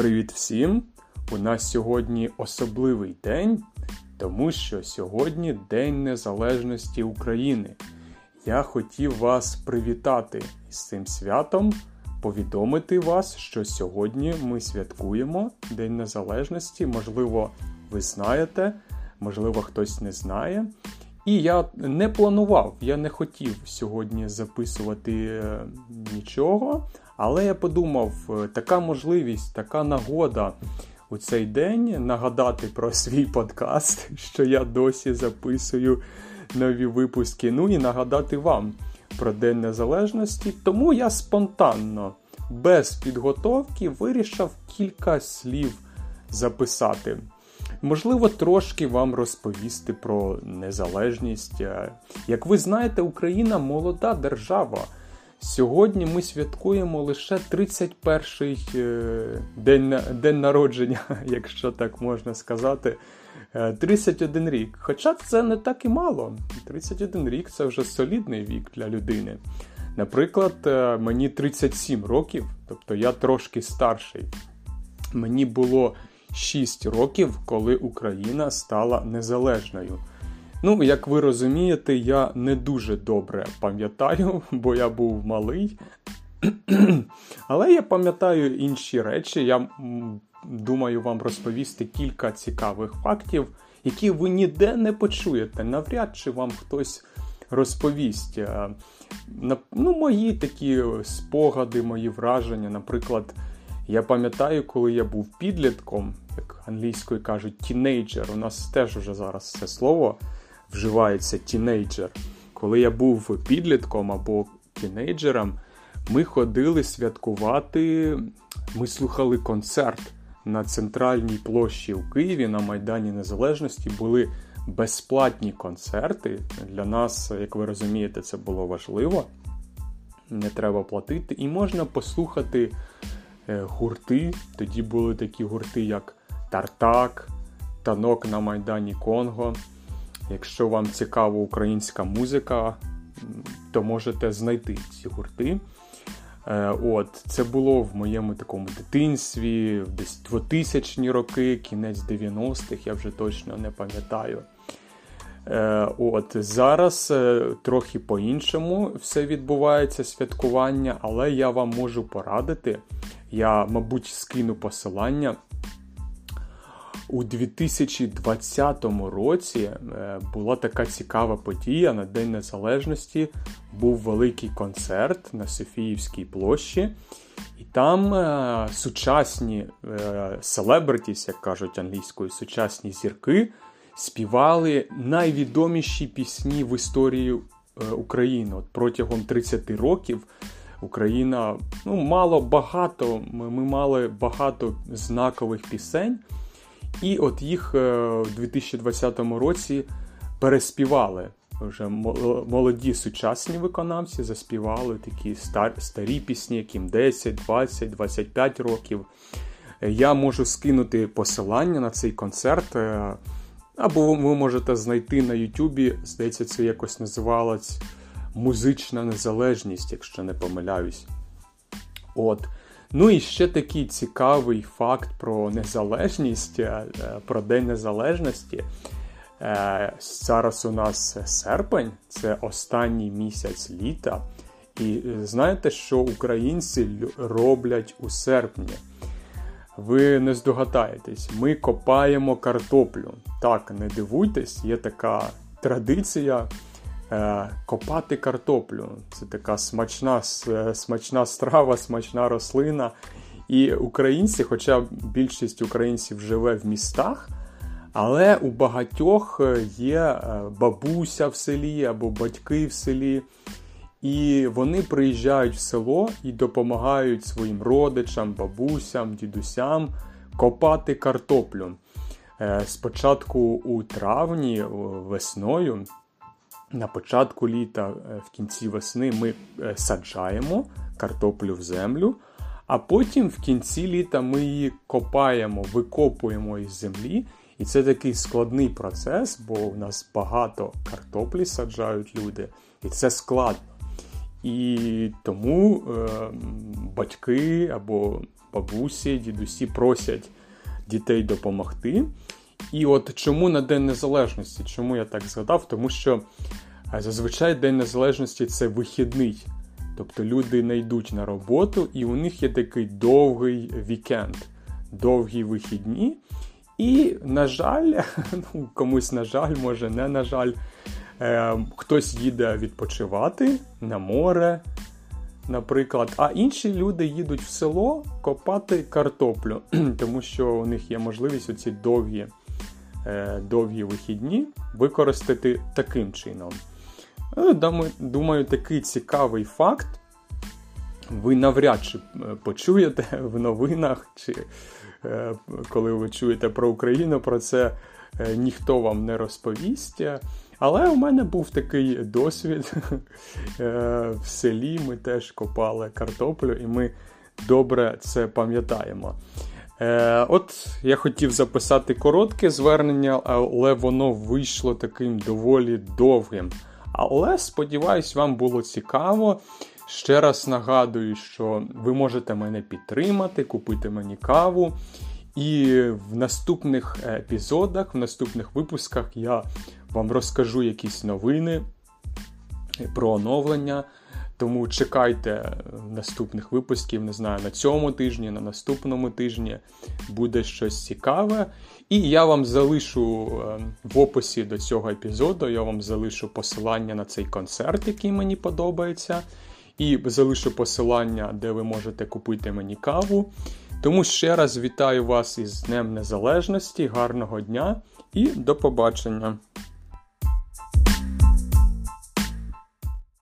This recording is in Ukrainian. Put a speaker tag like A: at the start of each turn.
A: Привіт всім! У нас сьогодні особливий день, тому що сьогодні День Незалежності України. Я хотів вас привітати з цим святом, повідомити вас, що сьогодні ми святкуємо День Незалежності. Можливо, ви знаєте, можливо, хтось не знає. І я не планував, я не хотів сьогодні записувати е, нічого, але я подумав, е, така можливість, така нагода у цей день нагадати про свій подкаст, що я досі записую нові випуски. Ну і нагадати вам про День Незалежності. Тому я спонтанно, без підготовки, вирішив кілька слів записати. Можливо, трошки вам розповісти про незалежність. Е, як ви знаєте, Україна молода держава. Сьогодні ми святкуємо лише 31-й е, день день народження, якщо так можна сказати. 31 е, рік. Хоча це не так і мало. 31 рік це вже солідний вік для людини. Наприклад, мені 37 років, тобто я трошки старший. Мені було 6 років, коли Україна стала незалежною. Ну, як ви розумієте, я не дуже добре пам'ятаю, бо я був малий. Але я пам'ятаю інші речі. Я думаю вам розповісти кілька цікавих фактів, які ви ніде не почуєте. Навряд чи вам хтось розповість. Е, ну, Мої такі спогади, мої враження, наприклад. Я пам'ятаю, коли я був підлітком, як англійською кажуть, тінейджер. У нас теж уже зараз це слово вживається тінейджер. Коли я був підлітком або тінейджером, ми ходили святкувати, ми слухали концерт на центральній площі у Києві на Майдані Незалежності. Були безплатні концерти. Для нас, як ви розумієте, це було важливо. Не треба платити, і можна послухати Е, гурти. Тоді були такі гурти, як Тартак, Танок на Майдані Конго. Якщо вам цікава українська музика, то можете знайти ці гурти. Е, от, Це було в моєму такому дитинстві, десь 2000-ні роки, кінець 90-х, я вже точно не пам'ятаю. Е, от Зараз трохи по-іншому все відбувається святкування, але я вам можу порадити. Я, мабуть, скину посилання. У 2020 році е, була така цікава подія на День Незалежності. Був великий концерт на Софіївській площі, і там е, сучасні селебритіс, як кажуть англійською, сучасні зірки співали найвідоміші пісні в історії е, України От протягом 30 років. Україна ну, мало багато, ми, ми мали багато знакових пісень, і от їх е, в 2020 році переспівали. Вже молоді сучасні виконавці заспівали такі стар, старі пісні, яким 10, 20, 25 років. Я можу скинути посилання на цей концерт. Е, або ви можете знайти на Ютубі, здається, це якось називалось музична незалежність, якщо не помиляюсь. От. Ну і ще такий цікавий факт про незалежність, е, про День Незалежності. Е, зараз у нас серпень, це останній місяць літа. І е, знаєте, що українці роблять у серпні? Ви не здогадаєтесь, ми копаємо картоплю. Так, не дивуйтесь, є така традиція е, копати картоплю. Це така смачна е, смачна страва, смачна рослина. І українці, хоча більшість українців живе в містах, але у багатьох е, є е, бабуся в селі або батьки в селі. І вони приїжджають в село і допомагають своїм родичам, бабусям, дідусям копати картоплю. Е, спочатку у травні, весною, на початку літа, е, в кінці весни, ми е, саджаємо картоплю в землю, а потім в кінці літа ми її копаємо, викопуємо із землі. І це такий складний процес, бо у нас багато картоплі саджають люди, і це складно. І тому е, батьки або бабусі, дідусі просять дітей допомогти. І от чому на День Незалежності? Чому я так згадав? Тому що зазвичай День Незалежності це вихідний. Тобто люди не йдуть на роботу, і у них є такий довгий вікенд, довгі вихідні. І, на жаль, ну, комусь, на жаль, може, не на жаль, е, хтось їде відпочивати на море, наприклад, а інші люди їдуть в село копати картоплю, тому що у них є можливість оці довгі, довгі вихідні використати таким чином. Ну, думаю, такий цікавий факт. Ви навряд чи е, почуєте в новинах, чи е, коли ви чуєте про Україну, про це е, ніхто вам не розповість. Але у мене був такий досвід в селі. Ми теж копали картоплю, і ми добре це пам'ятаємо. От я хотів записати коротке звернення, але воно вийшло таким доволі довгим. Але сподіваюсь, вам було цікаво. Ще раз нагадую, що ви можете мене підтримати, купити мені каву. І в наступних епізодах, в наступних випусках я вам розкажу якісь новини про оновлення. Тому чекайте наступних випусків, не знаю, на цьому тижні, на наступному тижні буде щось цікаве. І я вам залишу е, в описі до цього епізоду, я вам залишу посилання на цей концерт, який мені подобається. І залишу посилання, де ви можете купити мені каву. Тому ще раз вітаю вас із Днем Незалежності, гарного дня і до побачення!